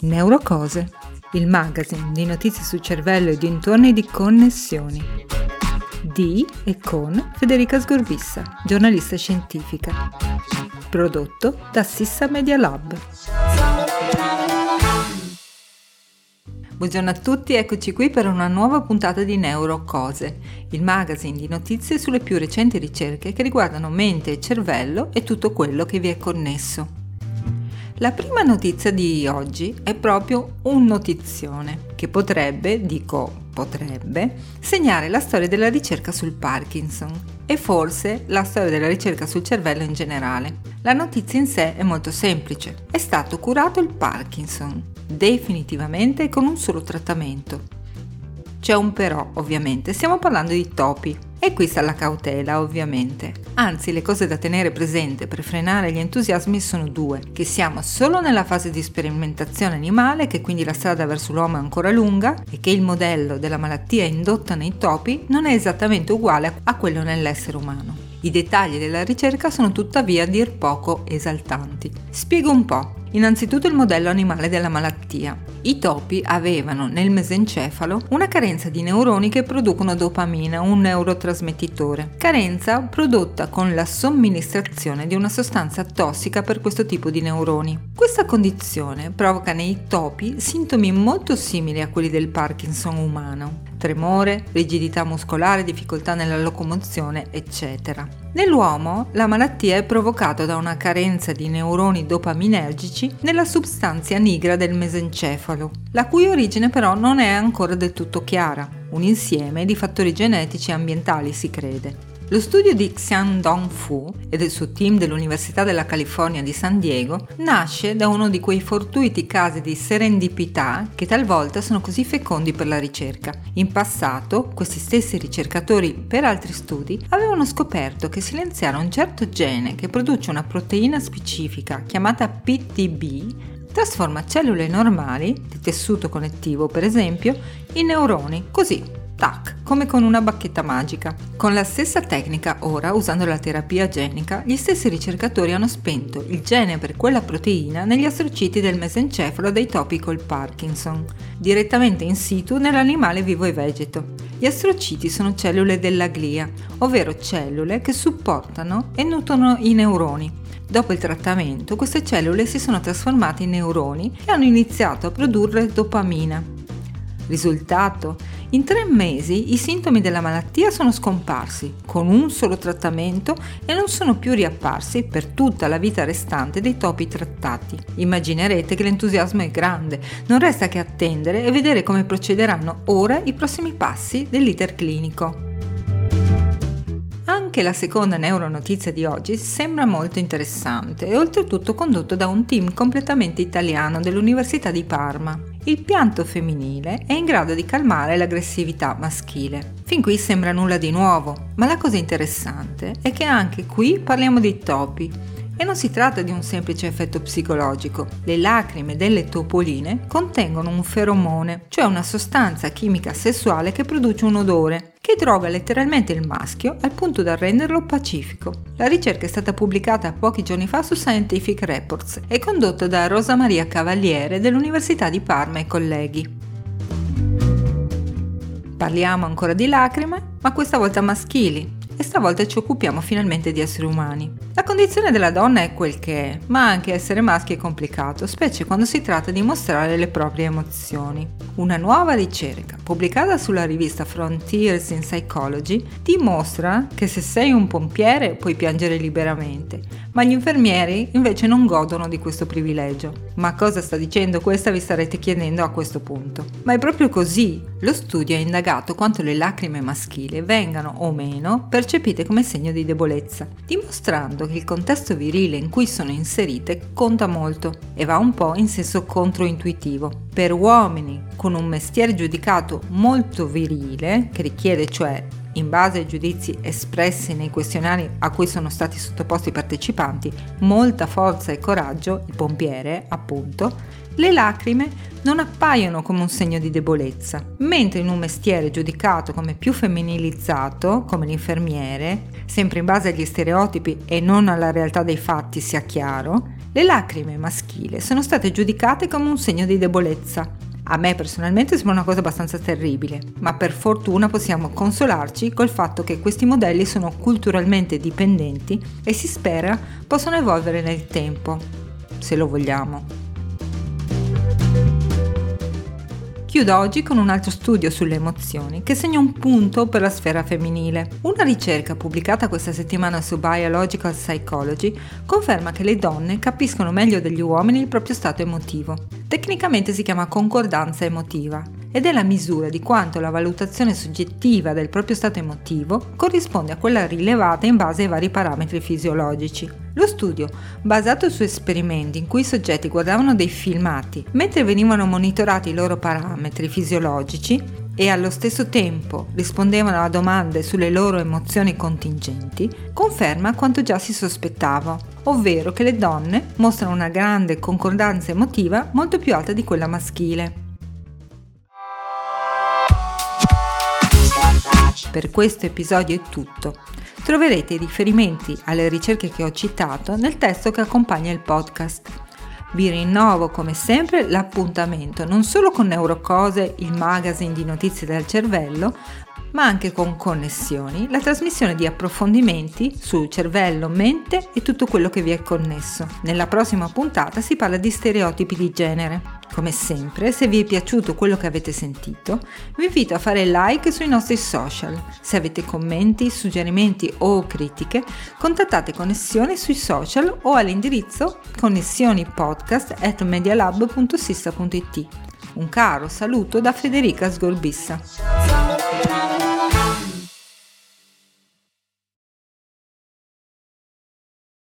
Neurocose, il magazine di notizie sul cervello e dintorni di connessioni. Di e con Federica Sgorbissa, giornalista scientifica. Prodotto da Sissa Media Lab. Buongiorno a tutti, eccoci qui per una nuova puntata di Neurocose, il magazine di notizie sulle più recenti ricerche che riguardano mente e cervello e tutto quello che vi è connesso. La prima notizia di oggi è proprio un notizione che potrebbe, dico potrebbe, segnare la storia della ricerca sul Parkinson e forse la storia della ricerca sul cervello in generale. La notizia in sé è molto semplice. È stato curato il Parkinson, definitivamente con un solo trattamento. C'è un però, ovviamente, stiamo parlando di topi, e qui sta la cautela, ovviamente. Anzi, le cose da tenere presente per frenare gli entusiasmi sono due, che siamo solo nella fase di sperimentazione animale, che quindi la strada verso l'uomo è ancora lunga, e che il modello della malattia indotta nei topi non è esattamente uguale a quello nell'essere umano. I dettagli della ricerca sono tuttavia a dir poco esaltanti. Spiego un po'. Innanzitutto il modello animale della malattia. I topi avevano nel mesencefalo una carenza di neuroni che producono dopamina, un neurotrasmettitore. Carenza prodotta con la somministrazione di una sostanza tossica per questo tipo di neuroni. Questa condizione provoca nei topi sintomi molto simili a quelli del Parkinson umano tremore, rigidità muscolare, difficoltà nella locomozione, eccetera. Nell'uomo la malattia è provocata da una carenza di neuroni dopaminergici nella substanza nigra del mesencefalo, la cui origine però non è ancora del tutto chiara, un insieme di fattori genetici e ambientali si crede. Lo studio di Xian Dong-Fu e del suo team dell'Università della California di San Diego nasce da uno di quei fortuiti casi di serendipità che talvolta sono così fecondi per la ricerca. In passato, questi stessi ricercatori, per altri studi, avevano scoperto che silenziare un certo gene che produce una proteina specifica chiamata PTB trasforma cellule normali, di tessuto connettivo per esempio, in neuroni, così Tac, come con una bacchetta magica. Con la stessa tecnica, ora, usando la terapia genica, gli stessi ricercatori hanno spento il gene per quella proteina negli astrociti del mesencefalo dei topi col Parkinson, direttamente in situ nell'animale vivo e vegeto. Gli astrociti sono cellule della glia, ovvero cellule che supportano e nutrono i neuroni. Dopo il trattamento, queste cellule si sono trasformate in neuroni e hanno iniziato a produrre dopamina. Risultato? In tre mesi i sintomi della malattia sono scomparsi con un solo trattamento e non sono più riapparsi per tutta la vita restante dei topi trattati. Immaginerete che l'entusiasmo è grande, non resta che attendere e vedere come procederanno ora i prossimi passi dell'iter clinico. Anche la seconda neuronotizia di oggi sembra molto interessante e oltretutto condotto da un team completamente italiano dell'Università di Parma il pianto femminile è in grado di calmare l'aggressività maschile. Fin qui sembra nulla di nuovo, ma la cosa interessante è che anche qui parliamo di topi e non si tratta di un semplice effetto psicologico. Le lacrime delle topoline contengono un feromone, cioè una sostanza chimica sessuale che produce un odore, che droga letteralmente il maschio al punto da renderlo pacifico. La ricerca è stata pubblicata pochi giorni fa su Scientific Reports e condotta da Rosa Maria Cavaliere dell'Università di Parma e colleghi. Parliamo ancora di lacrime, ma questa volta maschili, e stavolta ci occupiamo finalmente di esseri umani. La condizione della donna è quel che è, ma anche essere maschi è complicato, specie quando si tratta di mostrare le proprie emozioni. Una nuova ricerca, pubblicata sulla rivista Frontiers in Psychology, dimostra che se sei un pompiere puoi piangere liberamente, ma gli infermieri invece non godono di questo privilegio. Ma cosa sta dicendo questa vi starete chiedendo a questo punto. Ma è proprio così. Lo studio ha indagato quanto le lacrime maschili vengano o meno percepite come segno di debolezza, dimostrando che il contesto virile in cui sono inserite conta molto e va un po' in senso controintuitivo. Per uomini con un mestiere giudicato molto virile, che richiede cioè in base ai giudizi espressi nei questionari a cui sono stati sottoposti i partecipanti, molta forza e coraggio, il pompiere appunto, le lacrime non appaiono come un segno di debolezza, mentre in un mestiere giudicato come più femminilizzato, come l'infermiere, sempre in base agli stereotipi e non alla realtà dei fatti sia chiaro, Le lacrime maschili sono state giudicate come un segno di debolezza. A me personalmente sembra una cosa abbastanza terribile, ma per fortuna possiamo consolarci col fatto che questi modelli sono culturalmente dipendenti e si spera possano evolvere nel tempo, se lo vogliamo. Chiudo oggi con un altro studio sulle emozioni che segna un punto per la sfera femminile. Una ricerca pubblicata questa settimana su Biological Psychology conferma che le donne capiscono meglio degli uomini il proprio stato emotivo. Tecnicamente si chiama concordanza emotiva ed è la misura di quanto la valutazione soggettiva del proprio stato emotivo corrisponde a quella rilevata in base ai vari parametri fisiologici. Lo studio, basato su esperimenti in cui i soggetti guardavano dei filmati mentre venivano monitorati i loro parametri fisiologici e allo stesso tempo rispondevano a domande sulle loro emozioni contingenti, conferma quanto già si sospettava, ovvero che le donne mostrano una grande concordanza emotiva molto più alta di quella maschile. Per questo episodio è tutto. Troverete i riferimenti alle ricerche che ho citato nel testo che accompagna il podcast. Vi rinnovo come sempre l'appuntamento non solo con Neurocose, il magazine di notizie del cervello, ma anche con Connessioni, la trasmissione di approfondimenti su cervello, mente e tutto quello che vi è connesso. Nella prossima puntata si parla di stereotipi di genere. Come sempre, se vi è piaciuto quello che avete sentito, vi invito a fare like sui nostri social. Se avete commenti, suggerimenti o critiche, contattate Connessioni sui social o all'indirizzo connessionipodcast.medialab.sissa.it. Un caro saluto da Federica Sgorbissa.